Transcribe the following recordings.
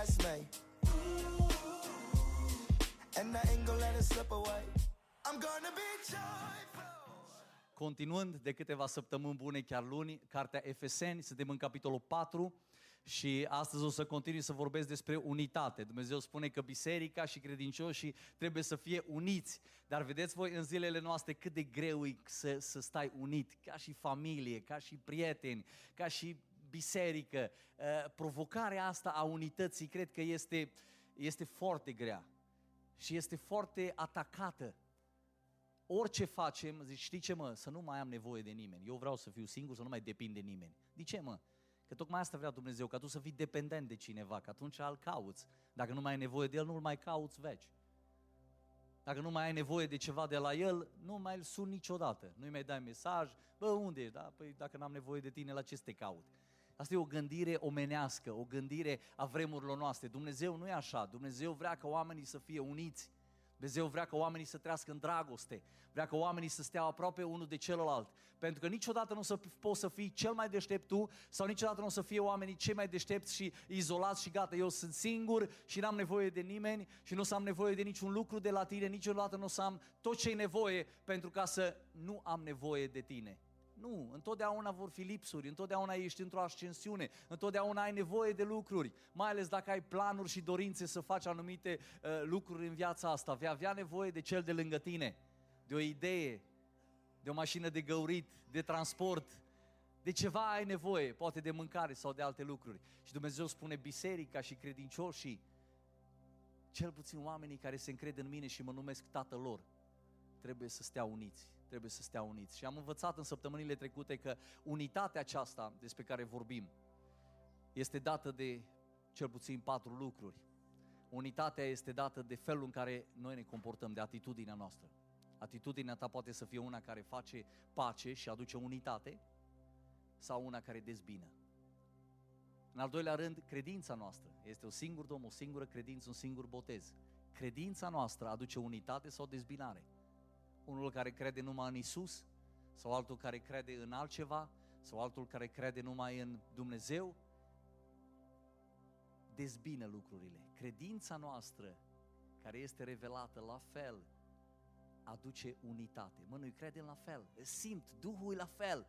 past me. And I ain't gonna let it slip away. I'm gonna be joyful. Continuând de câteva săptămâni bune, chiar luni, cartea Efeseni, suntem în capitolul 4 și astăzi o să continui să vorbesc despre unitate. Dumnezeu spune că biserica și credincioșii trebuie să fie uniți, dar vedeți voi în zilele noastre cât de greu e să, să stai unit, ca și familie, ca și prieteni, ca și biserică. Uh, Provocarea asta a unității cred că este, este foarte grea și este foarte atacată orice facem, zici, știi ce mă, să nu mai am nevoie de nimeni. Eu vreau să fiu singur, să nu mai depind de nimeni. De ce mă? Că tocmai asta vrea Dumnezeu, ca tu să fii dependent de cineva, că atunci îl cauți. Dacă nu mai ai nevoie de el, nu-l mai cauți veci. Dacă nu mai ai nevoie de ceva de la el, nu mai îl suni niciodată. Nu-i mai dai mesaj, bă, unde ești? Da? Păi dacă n-am nevoie de tine, la ce să te caut? Asta e o gândire omenească, o gândire a vremurilor noastre. Dumnezeu nu e așa. Dumnezeu vrea ca oamenii să fie uniți. Dumnezeu vrea ca oamenii să trăiască în dragoste, vrea ca oamenii să stea aproape unul de celălalt. Pentru că niciodată nu o să poți să fii cel mai deștept tu sau niciodată nu o să fie oamenii cei mai deștepți și izolați și gata, eu sunt singur și n-am nevoie de nimeni și nu o să am nevoie de niciun lucru de la tine, niciodată nu o să am tot ce e nevoie pentru ca să nu am nevoie de tine. Nu, întotdeauna vor fi lipsuri, întotdeauna ești într-o ascensiune, întotdeauna ai nevoie de lucruri, mai ales dacă ai planuri și dorințe să faci anumite uh, lucruri în viața asta. Vei avea nevoie de cel de lângă tine, de o idee, de o mașină de găurit, de transport, de ceva ai nevoie, poate de mâncare sau de alte lucruri. Și Dumnezeu spune biserica și credincioșii, cel puțin oamenii care se încred în mine și mă numesc tatăl lor, trebuie să stea uniți, trebuie să stea uniți. Și am învățat în săptămânile trecute că unitatea aceasta despre care vorbim este dată de cel puțin patru lucruri. Unitatea este dată de felul în care noi ne comportăm, de atitudinea noastră. Atitudinea ta poate să fie una care face pace și aduce unitate sau una care dezbină. În al doilea rând, credința noastră. Este un singur Domn, o singură credință, un singur botez. Credința noastră aduce unitate sau dezbinare unul care crede numai în Isus, sau altul care crede în altceva, sau altul care crede numai în Dumnezeu, dezbină lucrurile. Credința noastră, care este revelată la fel, aduce unitate. Mă, noi credem la fel, simt, Duhul e la fel.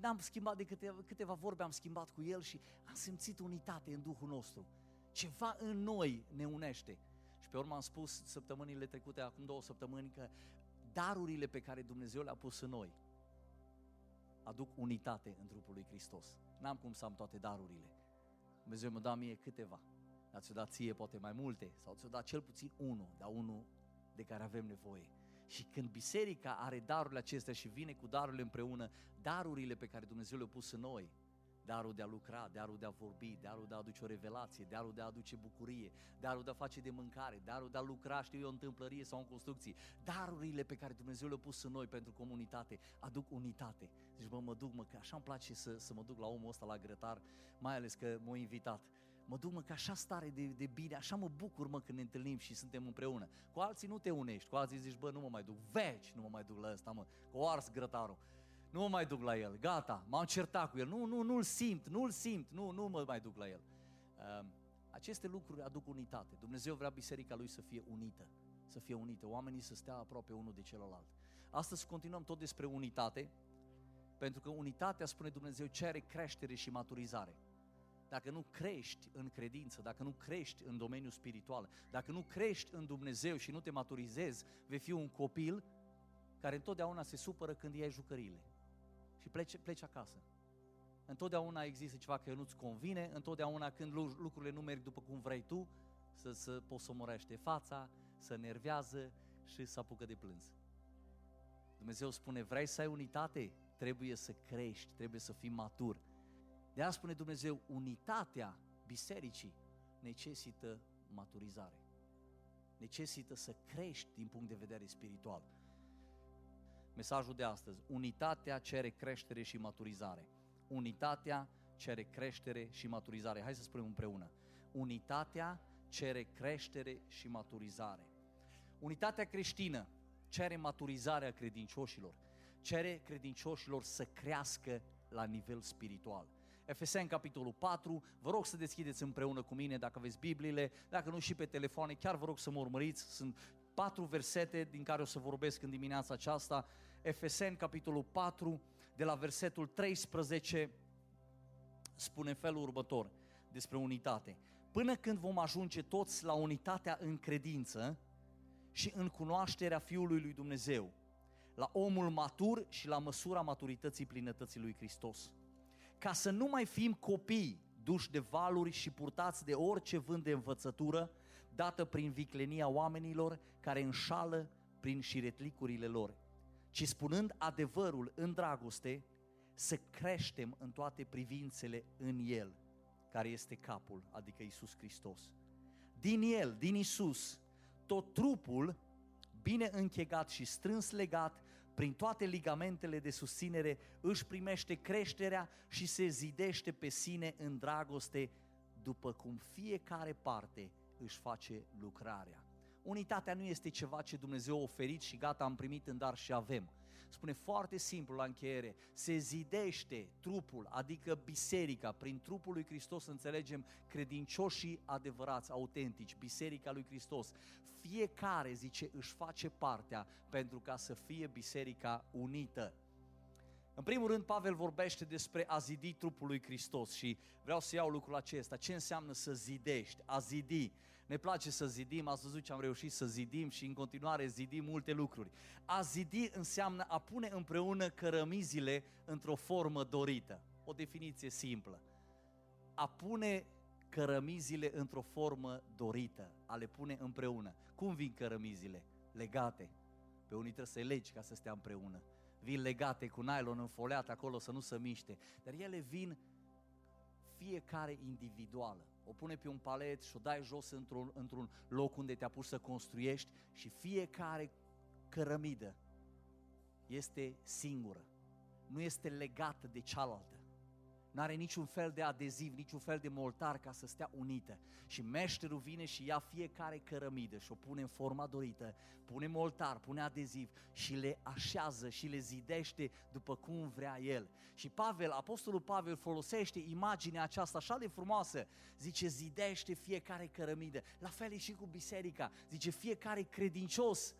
N-am schimbat de câteva, câteva vorbe, am schimbat cu El și am simțit unitate în Duhul nostru. Ceva în noi ne unește. Și pe urmă am spus săptămânile trecute, acum două săptămâni, că darurile pe care Dumnezeu le-a pus în noi aduc unitate în trupul lui Hristos. N-am cum să am toate darurile. Dumnezeu mi-a dat mie câteva, dar ți-o dat ție poate mai multe, sau ți-o dat cel puțin unul, dar unul de care avem nevoie. Și când biserica are darurile acestea și vine cu darurile împreună, darurile pe care Dumnezeu le-a pus în noi, darul de a lucra, darul de a vorbi, darul de a aduce o revelație, darul de a aduce bucurie, darul de a face de mâncare, darul de a lucra, știu eu, în întâmplărie sau în construcții. Darurile pe care Dumnezeu le-a pus în noi pentru comunitate aduc unitate. Deci mă, mă duc, mă, că așa îmi place să, să mă duc la omul ăsta la grătar, mai ales că m-a invitat. Mă duc, mă, că așa stare de, de bine, așa mă bucur, mă, când ne întâlnim și suntem împreună. Cu alții nu te unești, cu alții zici, bă, nu mă mai duc, veci nu mă mai duc la ăsta, mă, cu ars grătarul nu mă mai duc la el, gata, m-am certat cu el, nu, nu, nu-l simt, nu-l simt, nu, nu mă mai duc la el. Uh, aceste lucruri aduc unitate. Dumnezeu vrea biserica lui să fie unită, să fie unită, oamenii să stea aproape unul de celălalt. Astăzi continuăm tot despre unitate, pentru că unitatea, spune Dumnezeu, cere creștere și maturizare. Dacă nu crești în credință, dacă nu crești în domeniul spiritual, dacă nu crești în Dumnezeu și nu te maturizezi, vei fi un copil care întotdeauna se supără când iei jucăriile și pleci, pleci acasă. Întotdeauna există ceva care nu-ți convine, întotdeauna când lucrurile nu merg după cum vrei tu, să, să poți să morește fața, să nervează și să apucă de plâns. Dumnezeu spune, vrei să ai unitate? Trebuie să crești, trebuie să fii matur. De asta spune Dumnezeu, unitatea bisericii necesită maturizare. Necesită să crești din punct de vedere spiritual. Mesajul de astăzi, unitatea cere creștere și maturizare. Unitatea cere creștere și maturizare. Hai să spunem împreună. Unitatea cere creștere și maturizare. Unitatea creștină cere maturizarea credincioșilor, cere credincioșilor să crească la nivel spiritual. Efeseni, capitolul 4, vă rog să deschideți împreună cu mine dacă aveți Bibliile, dacă nu și pe telefoane, chiar vă rog să mă urmăriți, sunt patru versete din care o să vorbesc în dimineața aceasta. Efeseni, capitolul 4, de la versetul 13, spune felul următor despre unitate. Până când vom ajunge toți la unitatea în credință și în cunoașterea Fiului lui Dumnezeu, la omul matur și la măsura maturității plinătății lui Hristos. Ca să nu mai fim copii duși de valuri și purtați de orice vânt de învățătură, dată prin viclenia oamenilor care înșală prin șiretlicurile lor, ci spunând adevărul în dragoste, să creștem în toate privințele în El, care este capul, adică Isus Hristos. Din El, din Isus, tot trupul, bine închegat și strâns legat, prin toate ligamentele de susținere, își primește creșterea și se zidește pe sine în dragoste, după cum fiecare parte își face lucrarea. Unitatea nu este ceva ce Dumnezeu a oferit și gata, am primit în dar și avem. Spune foarte simplu la încheiere, se zidește trupul, adică biserica, prin trupul lui Hristos înțelegem credincioșii adevărați, autentici, biserica lui Hristos. Fiecare, zice, își face partea pentru ca să fie biserica unită. În primul rând, Pavel vorbește despre a zidi trupul lui Hristos și vreau să iau lucrul acesta. Ce înseamnă să zidești? A zidi. Ne place să zidim, ați văzut ce am reușit să zidim și în continuare zidim multe lucruri. A zidi înseamnă a pune împreună cărămizile într-o formă dorită. O definiție simplă. A pune cărămizile într-o formă dorită, a le pune împreună. Cum vin cărămizile? Legate. Pe unii trebuie să le legi ca să stea împreună. Vin legate cu nylon înfoliat acolo să nu se miște. Dar ele vin fiecare individuală o pune pe un palet și o dai jos într-un, într-un loc unde te-a pus să construiești și fiecare cărămidă este singură, nu este legată de cealaltă nu are niciun fel de adeziv, niciun fel de moltar ca să stea unită. Și meșterul vine și ia fiecare cărămidă și o pune în forma dorită, pune moltar, pune adeziv și le așează și le zidește după cum vrea el. Și Pavel, apostolul Pavel folosește imaginea aceasta așa de frumoasă, zice zidește fiecare cărămidă. La fel e și cu biserica, zice fiecare credincios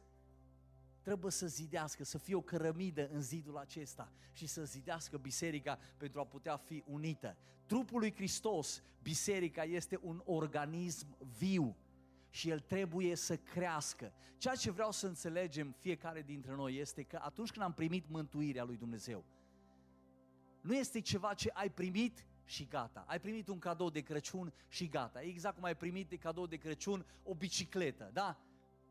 trebuie să zidească, să fie o cărămidă în zidul acesta și să zidească biserica pentru a putea fi unită. Trupul lui Hristos, biserica, este un organism viu și el trebuie să crească. Ceea ce vreau să înțelegem fiecare dintre noi este că atunci când am primit mântuirea lui Dumnezeu, nu este ceva ce ai primit și gata. Ai primit un cadou de Crăciun și gata. Exact cum ai primit de cadou de Crăciun o bicicletă, da?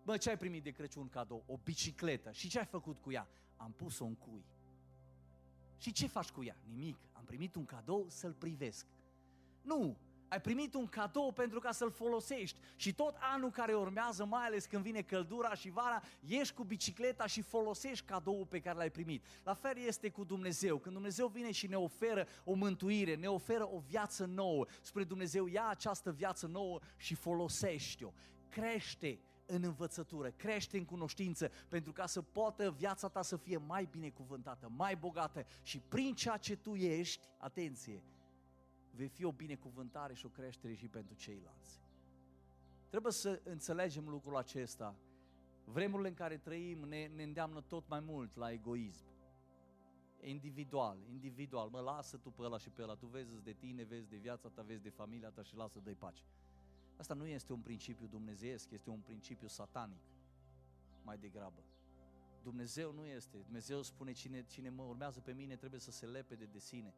Bă, ce ai primit de Crăciun cadou? O bicicletă. Și ce ai făcut cu ea? Am pus-o în cui. Și ce faci cu ea? Nimic. Am primit un cadou să-l privesc. Nu, ai primit un cadou pentru ca să-l folosești și tot anul care urmează, mai ales când vine căldura și vara, ieși cu bicicleta și folosești cadoul pe care l-ai primit. La fel este cu Dumnezeu. Când Dumnezeu vine și ne oferă o mântuire, ne oferă o viață nouă, spre Dumnezeu ia această viață nouă și folosește-o. Crește în învățătură, crește în cunoștință, pentru ca să poată viața ta să fie mai binecuvântată, mai bogată și prin ceea ce tu ești, atenție, vei fi o binecuvântare și o creștere și pentru ceilalți. Trebuie să înțelegem lucrul acesta. Vremurile în care trăim ne, ne îndeamnă tot mai mult la egoism. Individual, individual, mă lasă tu pe ăla și pe ăla, tu vezi de tine, vezi de viața ta, vezi de familia ta și lasă de pace. Asta nu este un principiu dumnezeiesc, este un principiu satanic, mai degrabă. Dumnezeu nu este. Dumnezeu spune, cine, cine mă urmează pe mine trebuie să se lepede de sine.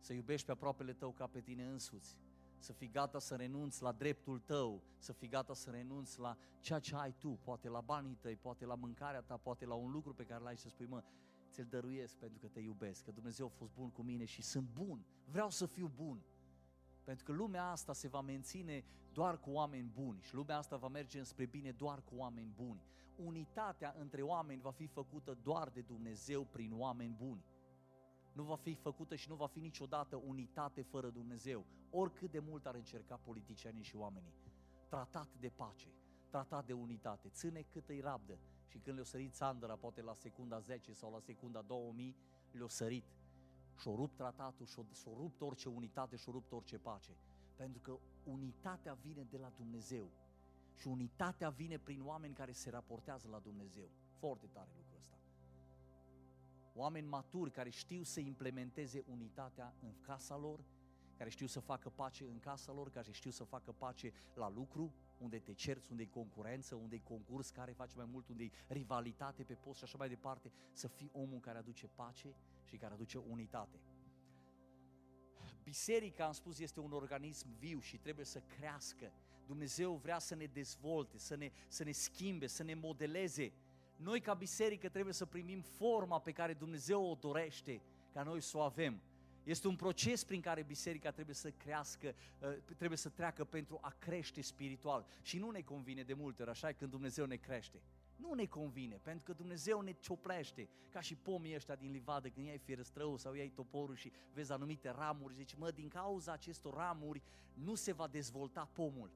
Să iubești pe aproapele tău ca pe tine însuți. Să fii gata să renunți la dreptul tău, să fii gata să renunți la ceea ce ai tu, poate la banii tăi, poate la mâncarea ta, poate la un lucru pe care l-ai și să spui, mă, ți-l dăruiesc pentru că te iubesc, că Dumnezeu a fost bun cu mine și sunt bun, vreau să fiu bun. Pentru că lumea asta se va menține doar cu oameni buni și lumea asta va merge spre bine doar cu oameni buni. Unitatea între oameni va fi făcută doar de Dumnezeu prin oameni buni. Nu va fi făcută și nu va fi niciodată unitate fără Dumnezeu, oricât de mult ar încerca politicianii și oamenii. Tratat de pace, tratat de unitate, ține cât îi rabdă și când le-o sărit Sandra, poate la secunda 10 sau la secunda 2000, le-o sărit și-o rupt tratatul, și-o, și-o rupt orice unitate, și-o rupt orice pace. Pentru că unitatea vine de la Dumnezeu. Și unitatea vine prin oameni care se raportează la Dumnezeu. Foarte tare lucrul ăsta. Oameni maturi care știu să implementeze unitatea în casa lor, care știu să facă pace în casa lor, care știu să facă pace la lucru, unde te cerți, unde e concurență, unde e concurs, care face mai mult, unde e rivalitate pe post și așa mai departe, să fii omul care aduce pace și care aduce unitate. Biserica, am spus, este un organism viu și trebuie să crească. Dumnezeu vrea să ne dezvolte, să ne, să ne schimbe, să ne modeleze. Noi ca biserică trebuie să primim forma pe care Dumnezeu o dorește ca noi să o avem. Este un proces prin care biserica trebuie să crească, uh, trebuie să treacă pentru a crește spiritual. Și nu ne convine de multe ori, așa când Dumnezeu ne crește. Nu ne convine, pentru că Dumnezeu ne cioplește, ca și pomii ăștia din livadă, când iei fierăstrău sau iei toporul și vezi anumite ramuri, zici, mă, din cauza acestor ramuri nu se va dezvolta pomul.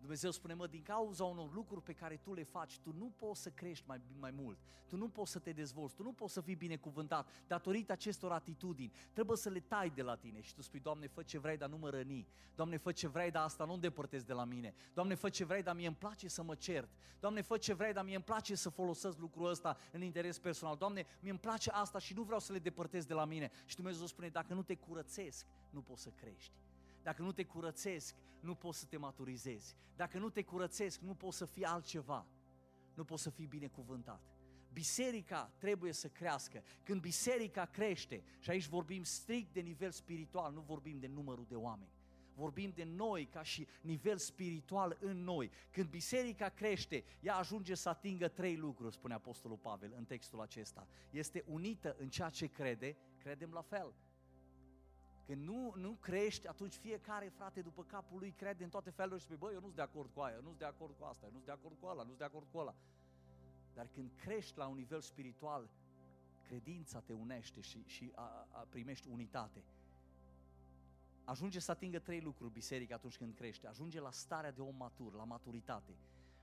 Dumnezeu spune, mă, din cauza unor lucruri pe care tu le faci, tu nu poți să crești mai, mai mult, tu nu poți să te dezvolți, tu nu poți să fii binecuvântat datorită acestor atitudini. Trebuie să le tai de la tine și tu spui, Doamne, fă ce vrei, dar nu mă răni. Doamne, fă ce vrei, dar asta nu îndepărtezi de la mine. Doamne, fă ce vrei, dar mie îmi place să mă cert. Doamne, fă ce vrei, dar mie îmi place să folosesc lucrul ăsta în interes personal. Doamne, mie îmi place asta și nu vreau să le depărtez de la mine. Și Dumnezeu spune, dacă nu te curățesc, nu poți să crești. Dacă nu te curățesc, nu poți să te maturizezi. Dacă nu te curățesc, nu poți să fii altceva. Nu poți să fii binecuvântat. Biserica trebuie să crească. Când biserica crește, și aici vorbim strict de nivel spiritual, nu vorbim de numărul de oameni. Vorbim de noi ca și nivel spiritual în noi. Când biserica crește, ea ajunge să atingă trei lucruri, spune Apostolul Pavel în textul acesta. Este unită în ceea ce crede, credem la fel când nu, nu crești, atunci fiecare frate după capul lui crede în toate felurile și spune, băi, eu nu sunt de acord cu aia, eu nu sunt de acord cu asta, eu nu sunt de acord cu ăla, nu sunt de acord cu ăla. Dar când crești la un nivel spiritual, credința te unește și, și a, a, primești unitate. Ajunge să atingă trei lucruri biserica atunci când crește. Ajunge la starea de om matur, la maturitate.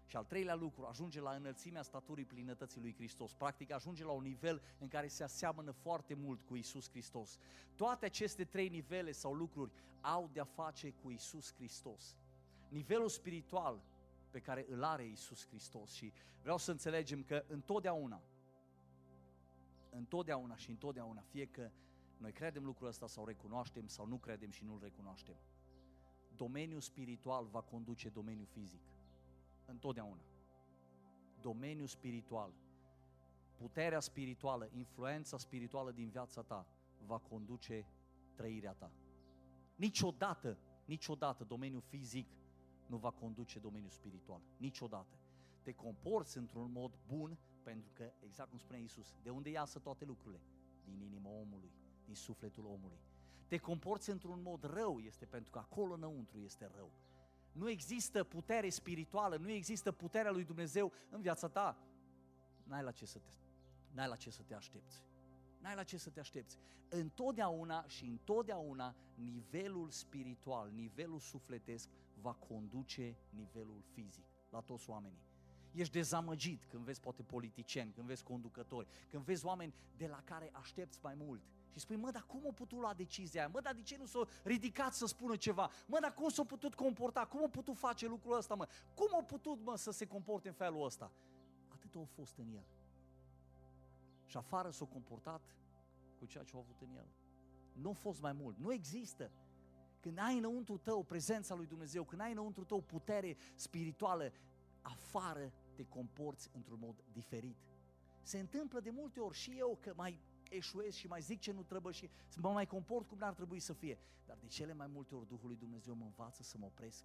Și al treilea lucru, ajunge la înălțimea staturii plinătății lui Hristos. Practic ajunge la un nivel în care se aseamănă foarte mult cu Isus Hristos. Toate aceste trei nivele sau lucruri au de-a face cu Isus Hristos. Nivelul spiritual pe care îl are Isus Hristos și vreau să înțelegem că întotdeauna, întotdeauna și întotdeauna, fie că noi credem lucrul ăsta sau recunoaștem sau nu credem și nu-l recunoaștem, domeniul spiritual va conduce domeniul fizic întotdeauna. Domeniul spiritual, puterea spirituală, influența spirituală din viața ta va conduce trăirea ta. Niciodată, niciodată domeniul fizic nu va conduce domeniul spiritual. Niciodată. Te comporți într-un mod bun pentru că, exact cum spune Isus, de unde iasă toate lucrurile? Din inima omului, din sufletul omului. Te comporți într-un mod rău, este pentru că acolo înăuntru este rău nu există putere spirituală, nu există puterea lui Dumnezeu în viața ta, n-ai la ce să te, n-ai la ce să te aștepți. N-ai la ce să te aștepți. Întotdeauna și întotdeauna nivelul spiritual, nivelul sufletesc va conduce nivelul fizic la toți oamenii. Ești dezamăgit când vezi poate politicieni, când vezi conducători, când vezi oameni de la care aștepți mai mult. Și spui, mă, dar cum a putut lua decizia aia? Mă, dar de ce nu s-a ridicat să spună ceva? Mă, dar cum s-a putut comporta? Cum a putut face lucrul ăsta, mă? Cum a putut, mă, să se comporte în felul ăsta? Atât a fost în el. Și afară s-a comportat cu ceea ce a avut în el. Nu a fost mai mult. Nu există. Când ai înăuntru tău prezența lui Dumnezeu, când ai înăuntru tău putere spirituală, afară te comporți într-un mod diferit. Se întâmplă de multe ori și eu că mai eșuez și mai zic ce nu trebuie și mă mai comport cum n-ar trebui să fie. Dar de cele mai multe ori Duhul lui Dumnezeu mă învață să mă opresc.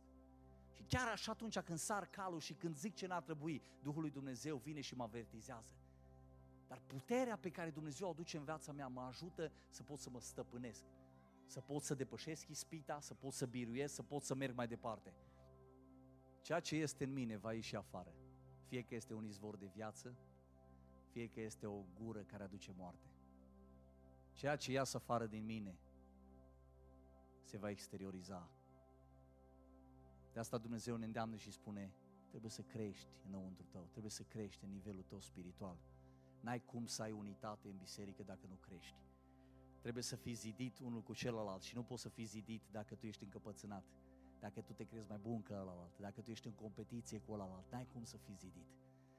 Și chiar așa atunci când sar calul și când zic ce n-ar trebui, Duhul lui Dumnezeu vine și mă avertizează. Dar puterea pe care Dumnezeu o aduce în viața mea mă ajută să pot să mă stăpânesc, să pot să depășesc ispita, să pot să biruiesc, să pot să merg mai departe. Ceea ce este în mine va ieși afară. Fie că este un izvor de viață, fie că este o gură care aduce moarte. Ceea ce iasă afară din mine se va exterioriza. De asta Dumnezeu ne îndeamnă și spune, trebuie să crești înăuntru tău, trebuie să crești în nivelul tău spiritual. N-ai cum să ai unitate în biserică dacă nu crești. trebuie să fii zidit unul cu celălalt și nu poți să fii zidit dacă tu ești încăpățânat, dacă tu te crezi mai bun ca ălalt, dacă tu ești în competiție cu ălalt, n-ai cum să fii zidit.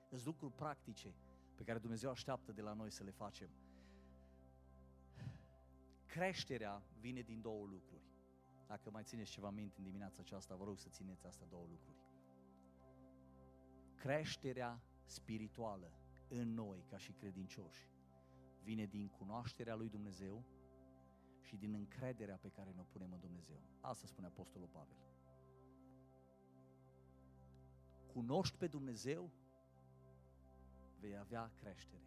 Sunt lucruri practice pe care Dumnezeu așteaptă de la noi să le facem. Creșterea vine din două lucruri. Dacă mai țineți ceva minte în dimineața aceasta, vă rog să țineți astea două lucruri. Creșterea spirituală în noi, ca și credincioși, vine din cunoașterea lui Dumnezeu și din încrederea pe care ne punem în Dumnezeu. Asta spune Apostolul Pavel. Cunoști pe Dumnezeu, vei avea creștere.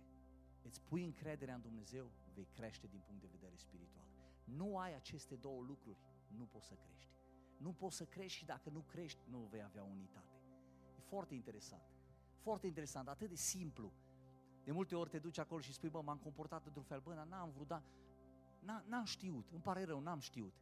Îți pui încrederea în Dumnezeu, vei crește din punct de vedere spiritual. Nu ai aceste două lucruri, nu poți să crești. Nu poți să crești și dacă nu crești, nu vei avea unitate. E foarte interesant. Foarte interesant, atât de simplu. De multe ori te duci acolo și spui, bă, m-am comportat într-un fel, bă, dar n-am vrut, dar n-am știut, îmi pare rău, n-am știut.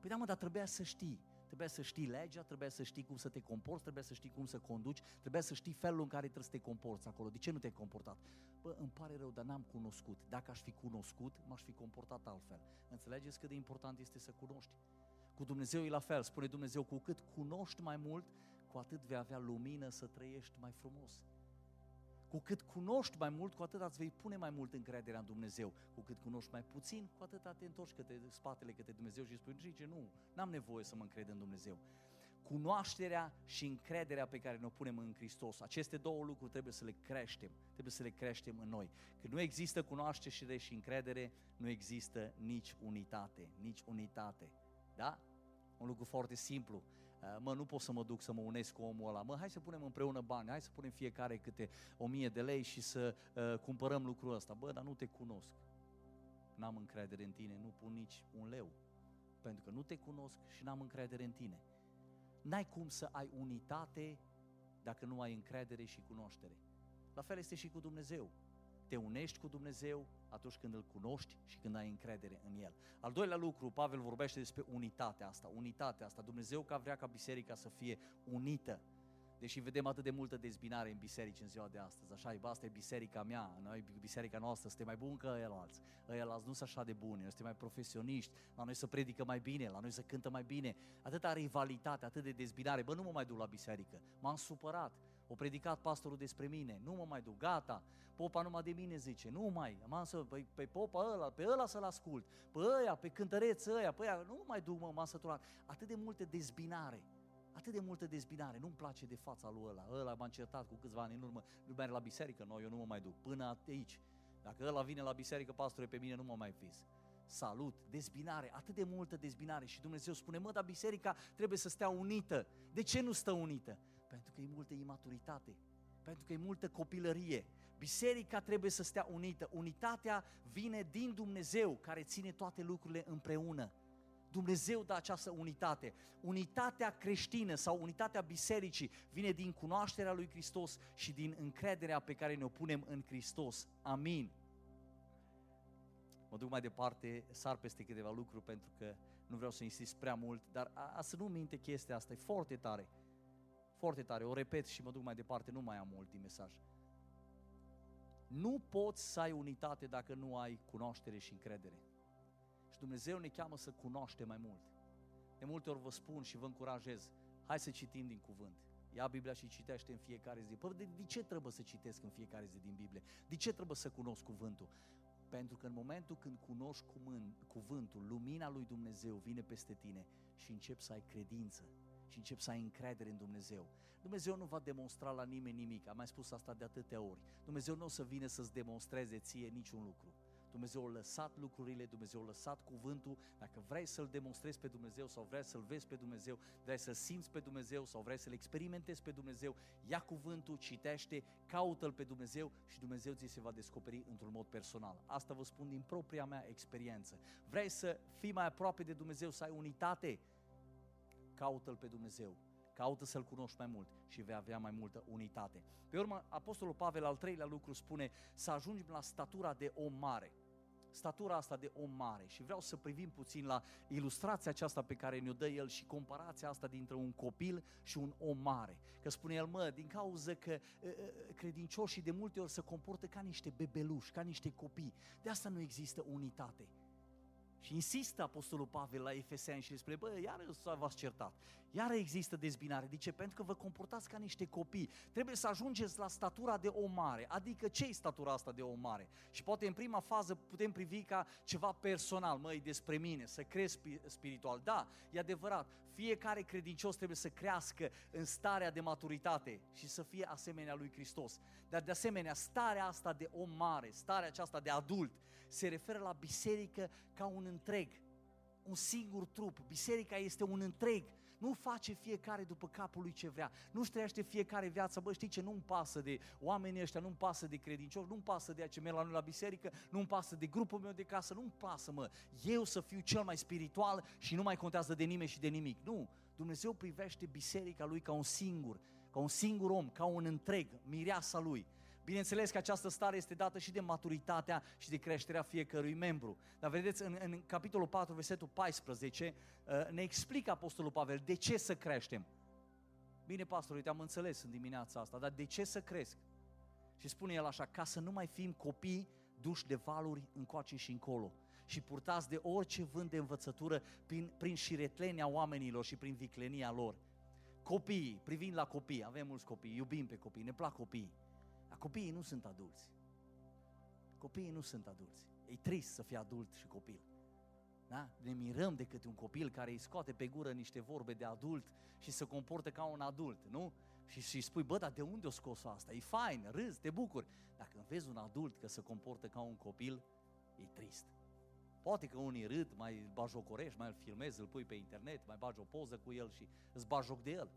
Păi da, mă, dar trebuia să știi. Trebuia să știi legea, trebuia să știi cum să te comporți, trebuia să știi cum să conduci, trebuia să știi felul în care trebuie să te comporți acolo. De ce nu te-ai comportat? Bă, îmi pare rău, dar n-am cunoscut. Dacă aș fi cunoscut, m-aș fi comportat altfel. Înțelegeți cât de important este să cunoști? Cu Dumnezeu e la fel. Spune Dumnezeu, cu cât cunoști mai mult, cu atât vei avea lumină să trăiești mai frumos. Cu cât cunoști mai mult, cu atât îți vei pune mai mult încrederea în Dumnezeu. Cu cât cunoști mai puțin, cu atât te întorci către spatele către Dumnezeu și spui, zice, nu, n-am nevoie să mă încred în Dumnezeu. Cunoașterea și încrederea pe care ne-o punem în Hristos, aceste două lucruri trebuie să le creștem, trebuie să le creștem în noi. Când nu există cunoaștere și încredere, nu există nici unitate, nici unitate. Da? Un lucru foarte simplu. Uh, mă, nu pot să mă duc să mă unesc cu omul ăla, mă, hai să punem împreună bani, hai să punem fiecare câte o mie de lei și să uh, cumpărăm lucrul ăsta. Bă, dar nu te cunosc. N-am încredere în tine, nu pun nici un leu. Pentru că nu te cunosc și n-am încredere în tine. N-ai cum să ai unitate dacă nu ai încredere și cunoaștere. La fel este și cu Dumnezeu te unești cu Dumnezeu atunci când îl cunoști și când ai încredere în el. Al doilea lucru, Pavel vorbește despre unitatea asta, unitatea asta. Dumnezeu ca vrea ca biserica să fie unită. Deși vedem atât de multă dezbinare în biserici în ziua de astăzi, așa e, asta e biserica mea, noi, biserica noastră, suntem mai buni ca el alți. Ăia nu sunt așa de buni, noi suntem mai profesioniști, la noi să predică mai bine, la noi să cântă mai bine. Atâta rivalitate, atât de dezbinare, bă, nu mă mai duc la biserică, m-am supărat, o predicat pastorul despre mine, nu mă mai duc, gata, popa numai de mine zice, nu mai, am să, pe, pe popa ăla, pe ăla să-l ascult, pe ăia, pe cântăreță ăia, pe ăia, nu mai duc, mă, m-am săturat. Atât de multe dezbinare, atât de multă dezbinare, nu-mi place de fața lui ăla, ăla m-a încertat cu câțiva ani în urmă, nu merg la biserică, noi eu nu mă mai duc, până aici. Dacă ăla vine la biserică, pastore, pe mine nu mă mai vis. Salut, dezbinare, atât de multă dezbinare și Dumnezeu spune, mă, dar biserica trebuie să stea unită. De ce nu stă unită? Pentru că e multă imaturitate, pentru că e multă copilărie. Biserica trebuie să stea unită. Unitatea vine din Dumnezeu care ține toate lucrurile împreună. Dumnezeu dă această unitate. Unitatea creștină sau unitatea bisericii vine din cunoașterea lui Hristos și din încrederea pe care ne-o punem în Hristos. Amin. Mă duc mai departe, sar peste câteva lucruri pentru că nu vreau să insist prea mult, dar a, a să nu minte chestia asta, e foarte tare foarte tare, o repet și mă duc mai departe, nu mai am mult din mesaj. Nu poți să ai unitate dacă nu ai cunoaștere și încredere. Și Dumnezeu ne cheamă să cunoaștem mai mult. De multe ori vă spun și vă încurajez, hai să citim din cuvânt. Ia Biblia și citește în fiecare zi. Păi de, de ce trebuie să citesc în fiecare zi din Biblie? De ce trebuie să cunosc cuvântul? Pentru că în momentul când cunoști cuvântul, lumina lui Dumnezeu vine peste tine și începi să ai credință și începi să ai încredere în Dumnezeu. Dumnezeu nu va demonstra la nimeni nimic, am mai spus asta de atâtea ori. Dumnezeu nu o să vină să-ți demonstreze ție niciun lucru. Dumnezeu a lăsat lucrurile, Dumnezeu a lăsat cuvântul. Dacă vrei să-L demonstrezi pe Dumnezeu sau vrei să-L vezi pe Dumnezeu, vrei să simți pe Dumnezeu sau vrei să-L experimentezi pe Dumnezeu, ia cuvântul, citește, caută-L pe Dumnezeu și Dumnezeu ți se va descoperi într-un mod personal. Asta vă spun din propria mea experiență. Vrei să fii mai aproape de Dumnezeu, să ai unitate? caută-L pe Dumnezeu, caută să-L cunoști mai mult și vei avea mai multă unitate. Pe urmă, Apostolul Pavel al treilea lucru spune să ajungem la statura de om mare. Statura asta de om mare și vreau să privim puțin la ilustrația aceasta pe care ne-o dă el și comparația asta dintre un copil și un om mare. Că spune el, mă, din cauza că credincioșii de multe ori se comportă ca niște bebeluși, ca niște copii. De asta nu există unitate. Și insistă Apostolul Pavel la Efeseni și le spune, bă, iar v-ați certat, iar există dezbinare. De ce? Pentru că vă comportați ca niște copii. Trebuie să ajungeți la statura de om mare. Adică ce e statura asta de om mare? Și poate în prima fază putem privi ca ceva personal, măi, despre mine, să cresc spiritual. Da, e adevărat, fiecare credincios trebuie să crească în starea de maturitate și să fie asemenea lui Hristos. Dar de asemenea, starea asta de om mare, starea aceasta de adult, se referă la biserică ca un întreg, un singur trup. Biserica este un întreg. Nu face fiecare după capul lui ce vrea. Nu-și trăiește fiecare viața. Bă, știi ce? Nu-mi pasă de oamenii ăștia, nu-mi pasă de credincioși, nu-mi pasă de ce merg la noi la biserică, nu-mi pasă de grupul meu de casă, nu-mi pasă, mă. Eu să fiu cel mai spiritual și nu mai contează de nimeni și de nimic. Nu. Dumnezeu privește biserica lui ca un singur, ca un singur om, ca un întreg, mireasa lui. Bineînțeles că această stare este dată și de maturitatea și de creșterea fiecărui membru. Dar vedeți, în, în capitolul 4, versetul 14, uh, ne explică Apostolul Pavel de ce să creștem. Bine, pastor, uite, am înțeles în dimineața asta, dar de ce să cresc? Și spune el așa, ca să nu mai fim copii duși de valuri încoace și încolo și purtați de orice vânt de învățătură prin, prin șiretlenia oamenilor și prin viclenia lor. Copiii, privind la copii, avem mulți copii, iubim pe copii, ne plac copiii. Dar copiii nu sunt adulți. Copiii nu sunt adulți. E trist să fii adult și copil. Da? Ne mirăm de câte un copil care îi scoate pe gură niște vorbe de adult și se comportă ca un adult, nu? Și, și spui, bă, dar de unde o scos asta? E fain, râzi, te bucuri. Dacă vezi un adult că se comportă ca un copil, e trist. Poate că unii râd, mai bajocorești, mai îl filmezi, îl pui pe internet, mai bagi o poză cu el și îți bagi joc de el.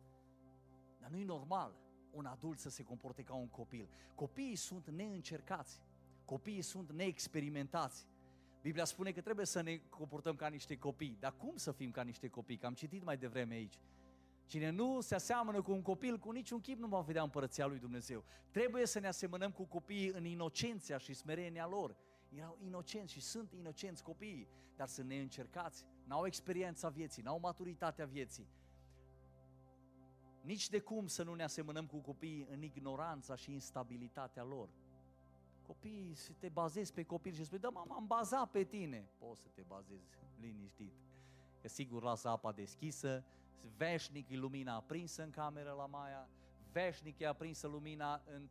Dar nu e normal un adult să se comporte ca un copil. Copiii sunt neîncercați, copiii sunt neexperimentați. Biblia spune că trebuie să ne comportăm ca niște copii. Dar cum să fim ca niște copii? Că am citit mai devreme aici. Cine nu se aseamănă cu un copil, cu niciun chip nu va vedea împărăția lui Dumnezeu. Trebuie să ne asemănăm cu copiii în inocenția și smerenia lor. Erau inocenți și sunt inocenți copiii, dar sunt neîncercați, n-au experiența vieții, n-au maturitatea vieții. Nici de cum să nu ne asemănăm cu copiii în ignoranța și instabilitatea lor. Copiii, să te bazezi pe copil și spui, da, m-am bazat pe tine. Poți să te bazezi liniștit. Că sigur lasă apa deschisă, veșnic e lumina aprinsă în cameră la Maia, veșnic e aprinsă lumina în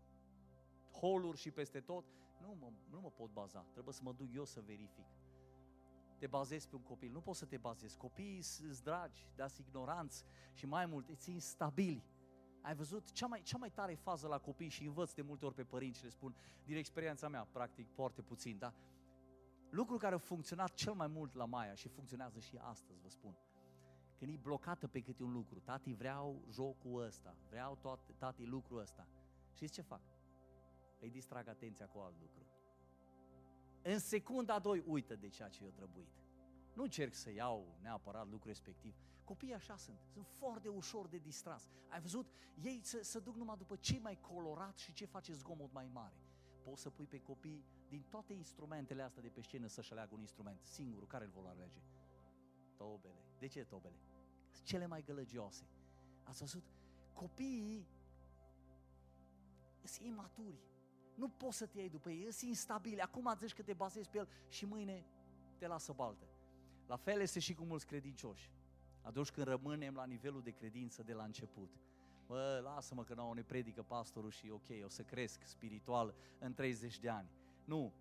holuri și peste tot. Nu mă, nu mă pot baza, trebuie să mă duc eu să verific te bazezi pe un copil. Nu poți să te bazezi. Copiii sunt dragi, dar sunt ignoranți și mai mult, îți instabili. Ai văzut cea mai, cea mai tare fază la copii și învăț de multe ori pe părinți și le spun din experiența mea, practic foarte puțin, da? Lucrul care a funcționat cel mai mult la Maia și funcționează și astăzi, vă spun. Când e blocată pe câte un lucru, tati vreau jocul ăsta, vreau tot, tati lucrul ăsta. Știți ce fac? Îi distrag atenția cu alt lucru în secunda doi uită de ceea ce eu trebuit. Nu încerc să iau neapărat lucrul respectiv. Copiii așa sunt, sunt foarte ușor de distras. Ai văzut? Ei se, se duc numai după ce mai colorat și ce face zgomot mai mare. Poți să pui pe copii din toate instrumentele astea de pe scenă să-și aleagă un instrument. Singurul, care îl vor alege? Tobele. De ce tobele? Cele mai gălăgioase. Ați văzut? Copiii sunt imaturi nu poți să te iei după ei, sunt instabile. Acum zici că te bazezi pe el și mâine te lasă baltă. La fel este și cu mulți credincioși. Atunci când rămânem la nivelul de credință de la început. Bă, lasă-mă că nu ne predică pastorul și ok, o să cresc spiritual în 30 de ani. Nu,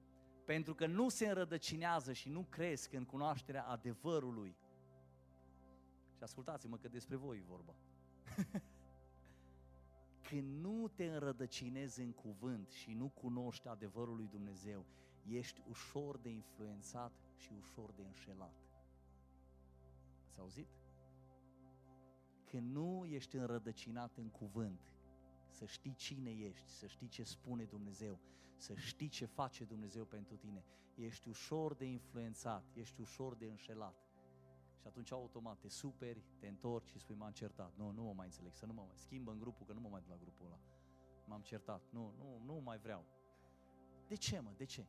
pentru că nu se înrădăcinează și nu cresc în cunoașterea adevărului. Și ascultați-mă că despre voi e vorba. Când nu te înrădăcinezi în cuvânt și nu cunoști adevărul lui Dumnezeu, ești ușor de influențat și ușor de înșelat. Ați auzit? Când nu ești înrădăcinat în cuvânt, să știi cine ești, să știi ce spune Dumnezeu, să știi ce face Dumnezeu pentru tine, ești ușor de influențat, ești ușor de înșelat. Și atunci automat te superi, te întorci și spui m-am certat. Nu, nu mă mai înțeleg, să nu mă mai schimbă în grupul, că nu mă mai duc la grupul ăla. M-am certat. Nu, nu, nu mai vreau. De ce, mă? De ce?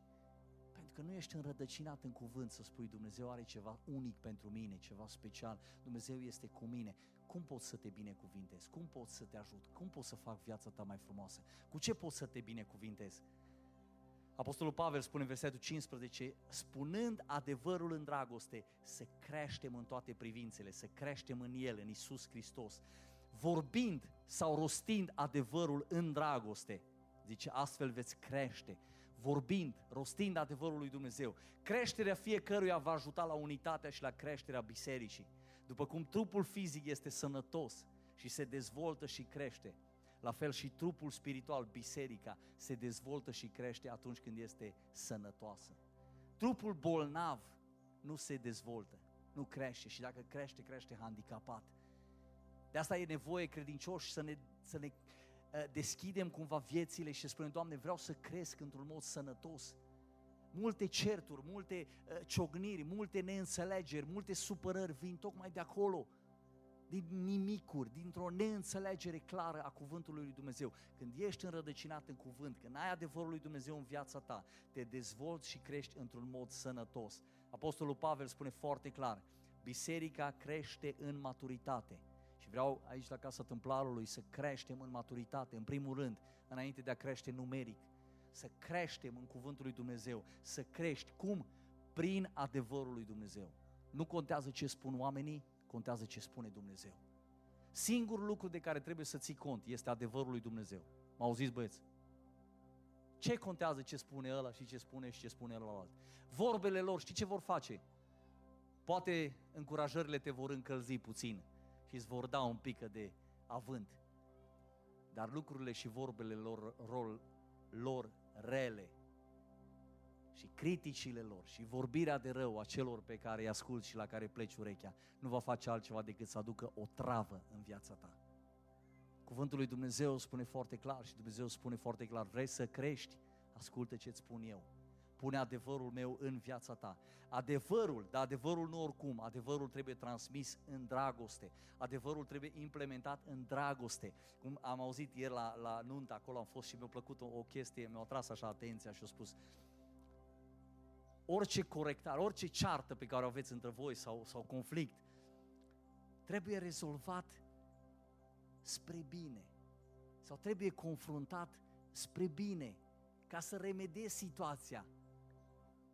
Pentru că nu ești înrădăcinat în cuvânt să spui Dumnezeu are ceva unic pentru mine, ceva special, Dumnezeu este cu mine. Cum pot să te binecuvintez? Cum pot să te ajut? Cum pot să fac viața ta mai frumoasă? Cu ce pot să te binecuvintez? Apostolul Pavel spune în versetul 15, spunând adevărul în dragoste, să creștem în toate privințele, să creștem în El, în Isus Hristos. Vorbind sau rostind adevărul în dragoste, zice, astfel veți crește. Vorbind, rostind adevărul lui Dumnezeu. Creșterea fiecăruia va ajuta la unitatea și la creșterea bisericii. După cum trupul fizic este sănătos și se dezvoltă și crește, la fel și trupul spiritual, biserica, se dezvoltă și crește atunci când este sănătoasă. Trupul bolnav nu se dezvoltă, nu crește și dacă crește, crește handicapat. De asta e nevoie credincioși să ne, să ne uh, deschidem cumva viețile și să spunem, Doamne, vreau să cresc într-un mod sănătos. Multe certuri, multe uh, ciogniri, multe neînțelegeri, multe supărări vin tocmai de acolo din nimicuri, dintr-o neînțelegere clară a cuvântului lui Dumnezeu. Când ești înrădăcinat în cuvânt, când ai adevărul lui Dumnezeu în viața ta, te dezvolți și crești într-un mod sănătos. Apostolul Pavel spune foarte clar, biserica crește în maturitate. Și vreau aici la Casa Templarului să creștem în maturitate, în primul rând, înainte de a crește numeric. Să creștem în cuvântul lui Dumnezeu, să crești. Cum? Prin adevărul lui Dumnezeu. Nu contează ce spun oamenii, contează ce spune Dumnezeu. Singurul lucru de care trebuie să ții cont este adevărul lui Dumnezeu. Mă auziți băieți? Ce contează ce spune ăla și ce spune și ce spune ălalt? Vorbele lor, știi ce vor face? Poate încurajările te vor încălzi puțin și îți vor da un pic de avânt. Dar lucrurile și vorbele lor, rol, lor rele și criticile lor și vorbirea de rău a celor pe care îi asculți și la care pleci urechea nu va face altceva decât să aducă o travă în viața ta. Cuvântul lui Dumnezeu spune foarte clar și Dumnezeu spune foarte clar, vrei să crești? Ascultă ce-ți spun eu. Pune adevărul meu în viața ta. Adevărul, dar adevărul nu oricum, adevărul trebuie transmis în dragoste. Adevărul trebuie implementat în dragoste. Cum am auzit ieri la, la nuntă, acolo am fost și mi-a plăcut o, o chestie, mi-a atras așa atenția și a spus, orice corectare, orice ceartă pe care o aveți între voi sau, sau conflict, trebuie rezolvat spre bine sau trebuie confruntat spre bine ca să remediezi situația.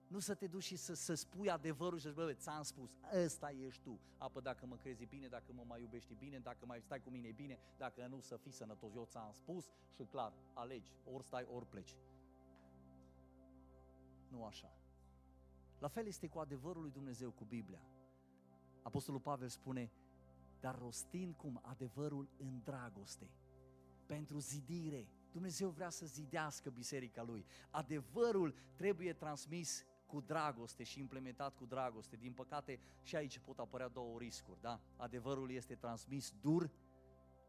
Nu să te duci și să, să spui adevărul și să spui, ți-am spus, ăsta ești tu. Apă dacă mă crezi bine, dacă mă mai iubești bine, dacă mai stai cu mine bine, dacă nu să fii sănătos. Eu ți-am spus și clar, alegi, ori stai, ori pleci. Nu așa. La fel este cu adevărul lui Dumnezeu, cu Biblia. Apostolul Pavel spune, dar rostind cum adevărul în dragoste, pentru zidire. Dumnezeu vrea să zidească biserica lui. Adevărul trebuie transmis cu dragoste și implementat cu dragoste. Din păcate, și aici pot apărea două riscuri, da? Adevărul este transmis dur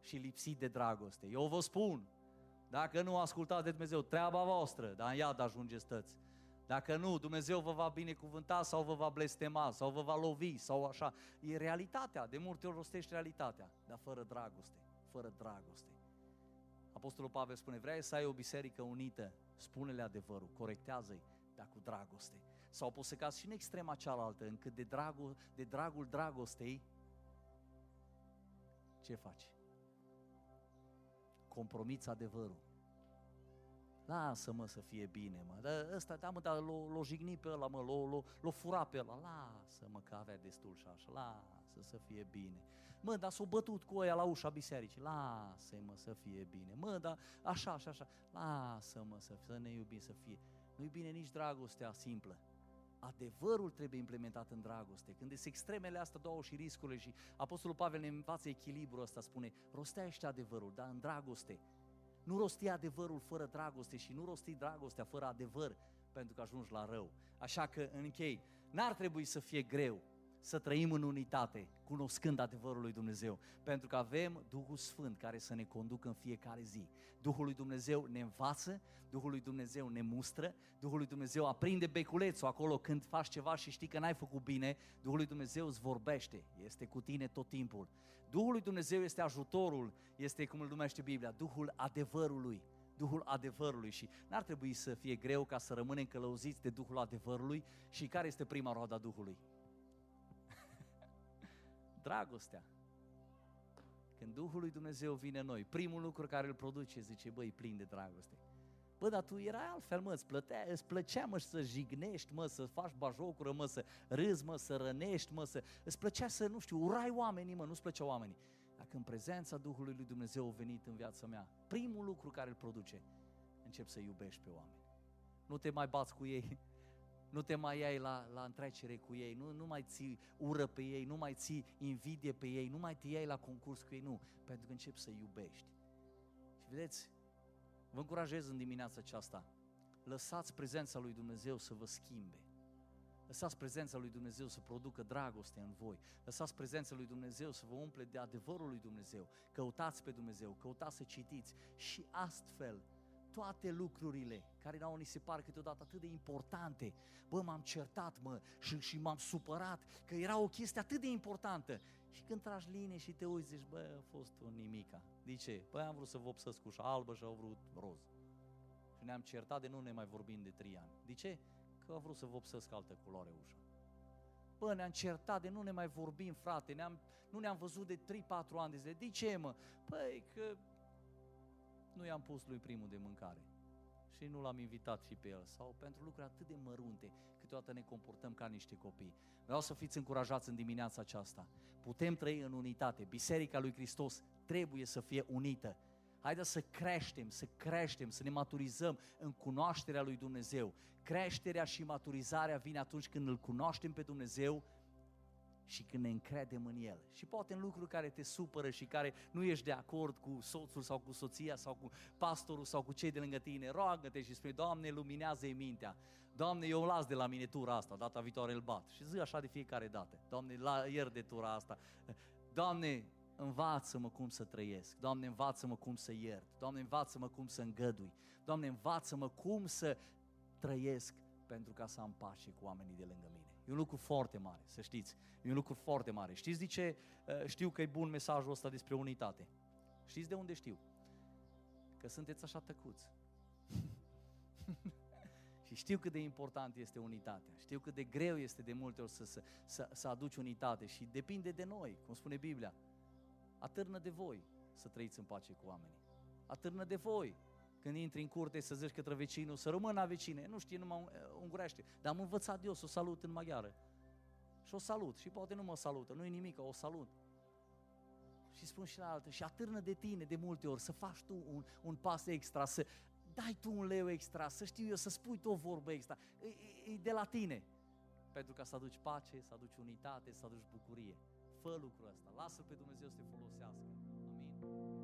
și lipsit de dragoste. Eu vă spun, dacă nu ascultați de Dumnezeu, treaba voastră, dar în iad ajungeți tăți. Dacă nu, Dumnezeu vă va binecuvânta sau vă va blestema sau vă va lovi sau așa. E realitatea, de multe ori rostești realitatea, dar fără dragoste, fără dragoste. Apostolul Pavel spune, vrei să ai o biserică unită, spune-le adevărul, corectează-i, dar cu dragoste. Sau poți să cazi și în extrema cealaltă, încât de dragul, de dragul dragostei, ce faci? Compromiți adevărul Lasă-mă să fie bine, mă. Dar ăsta, da, mă, dar l-o, l-o jigni pe ăla, mă, l-o, l-o, l-o fura pe ăla. Lasă-mă că avea destul și așa. Lasă să fie bine. Mă, dar s-o bătut cu ăia la ușa bisericii. Lasă-mă să fie bine. Mă, dar așa, așa, așa. Lasă-mă să, să ne iubim să fie. Nu-i bine nici dragostea simplă. Adevărul trebuie implementat în dragoste. Când sunt extremele astea două și riscurile și Apostolul Pavel ne învață echilibrul ăsta, spune, rostește adevărul, dar în dragoste nu rosti adevărul fără dragoste și nu rosti dragostea fără adevăr pentru că ajungi la rău. Așa că, în închei, n-ar trebui să fie greu să trăim în unitate, cunoscând adevărul lui Dumnezeu, pentru că avem Duhul Sfânt care să ne conducă în fiecare zi. Duhul lui Dumnezeu ne învață, Duhul lui Dumnezeu ne mustră, Duhul lui Dumnezeu aprinde beculețul acolo când faci ceva și știi că n-ai făcut bine, Duhul lui Dumnezeu îți vorbește, este cu tine tot timpul. Duhul lui Dumnezeu este ajutorul, este cum îl numește Biblia, Duhul adevărului. Duhul adevărului și n-ar trebui să fie greu ca să rămânem călăuziți de Duhul adevărului și care este prima roadă a Duhului? Dragostea. Când Duhul lui Dumnezeu vine în noi, primul lucru care îl produce, zice, băi, plin de dragoste. Bă, dar tu erai altfel, mă, îți, plătea, îți plăcea, mă, să jignești, mă, să faci bajocură, mă, să râzi, mă, să rănești, mă, să... Îți plăcea să, nu știu, urai oamenii, mă, nu-ți plăceau oamenii. Dacă în prezența Duhului lui Dumnezeu a venit în viața mea, primul lucru care îl produce, încep să iubești pe oameni. Nu te mai bați cu ei, nu te mai ai la, la întrecere cu ei, nu, nu mai ții ură pe ei, nu mai ții invidie pe ei, nu mai te iei la concurs cu ei, nu, pentru că începi să iubești. Și vedeți, vă încurajez în dimineața aceasta, lăsați prezența lui Dumnezeu să vă schimbe. Lăsați prezența lui Dumnezeu să producă dragoste în voi. Lăsați prezența lui Dumnezeu să vă umple de adevărul lui Dumnezeu. Căutați pe Dumnezeu, căutați să citiți și astfel toate lucrurile care nouă ni se par câteodată atât de importante. Bă, m-am certat, mă, și, și m-am supărat că era o chestie atât de importantă. Și când tragi linie și te uiți, zici, bă, a fost un nimica. De ce? Păi am vrut să vopsesc ușa albă și au vrut roz. Și ne-am certat de nu ne mai vorbim de trei ani. De ce? Că au vrut să vopsesc altă culoare ușa. Bă, ne-am certat de nu ne mai vorbim, frate, ne-am, nu ne-am văzut de 3-4 ani de zile. De ce, mă? Păi că nu i-am pus lui primul de mâncare și nu l-am invitat și pe el sau pentru lucruri atât de mărunte, câteodată ne comportăm ca niște copii. Vreau să fiți încurajați în dimineața aceasta. Putem trăi în unitate. Biserica lui Hristos trebuie să fie unită. Haideți să creștem, să creștem, să ne maturizăm în cunoașterea lui Dumnezeu. Creșterea și maturizarea vine atunci când îl cunoaștem pe Dumnezeu și când ne încredem în El. Și poate în lucruri care te supără și care nu ești de acord cu soțul sau cu soția sau cu pastorul sau cu cei de lângă tine, roagă-te și spune, Doamne, luminează-i mintea. Doamne, eu las de la mine tura asta, data viitoare îl bat. Și zi așa de fiecare dată. Doamne, la ier de tura asta. Doamne, învață-mă cum să trăiesc. Doamne, învață-mă cum să iert. Doamne, învață-mă cum să îngădui. Doamne, învață-mă cum să trăiesc pentru ca să am pace cu oamenii de lângă mine. E un lucru foarte mare, să știți. E un lucru foarte mare. Știți de ce uh, știu că e bun mesajul ăsta despre unitate? Știți de unde știu? Că sunteți așa tăcuți. și știu cât de important este unitatea. Știu cât de greu este de multe ori să, să, să, să aduci unitate și depinde de noi, cum spune Biblia. Atârnă de voi să trăiți în pace cu oamenii. Atârnă de voi când intri în curte să zici către vecinul, să rămână vecine, nu știe numai ungurește, dar am învățat eu să o salut în maghiară. Și o salut, și poate nu mă salută, nu-i nimic, o salut. Și spun și la altă, și atârnă de tine de multe ori, să faci tu un, un pas extra, să dai tu un leu extra, să știu eu, să spui tu o vorbă extra. E, e, e de la tine. Pentru ca să aduci pace, să aduci unitate, să aduci bucurie. Fă lucrul ăsta, lasă pe Dumnezeu să te folosească. Amin.